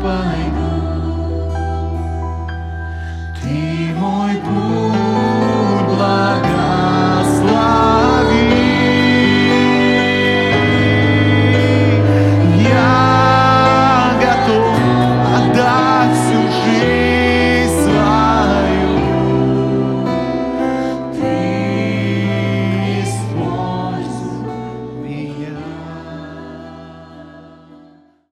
bye bye.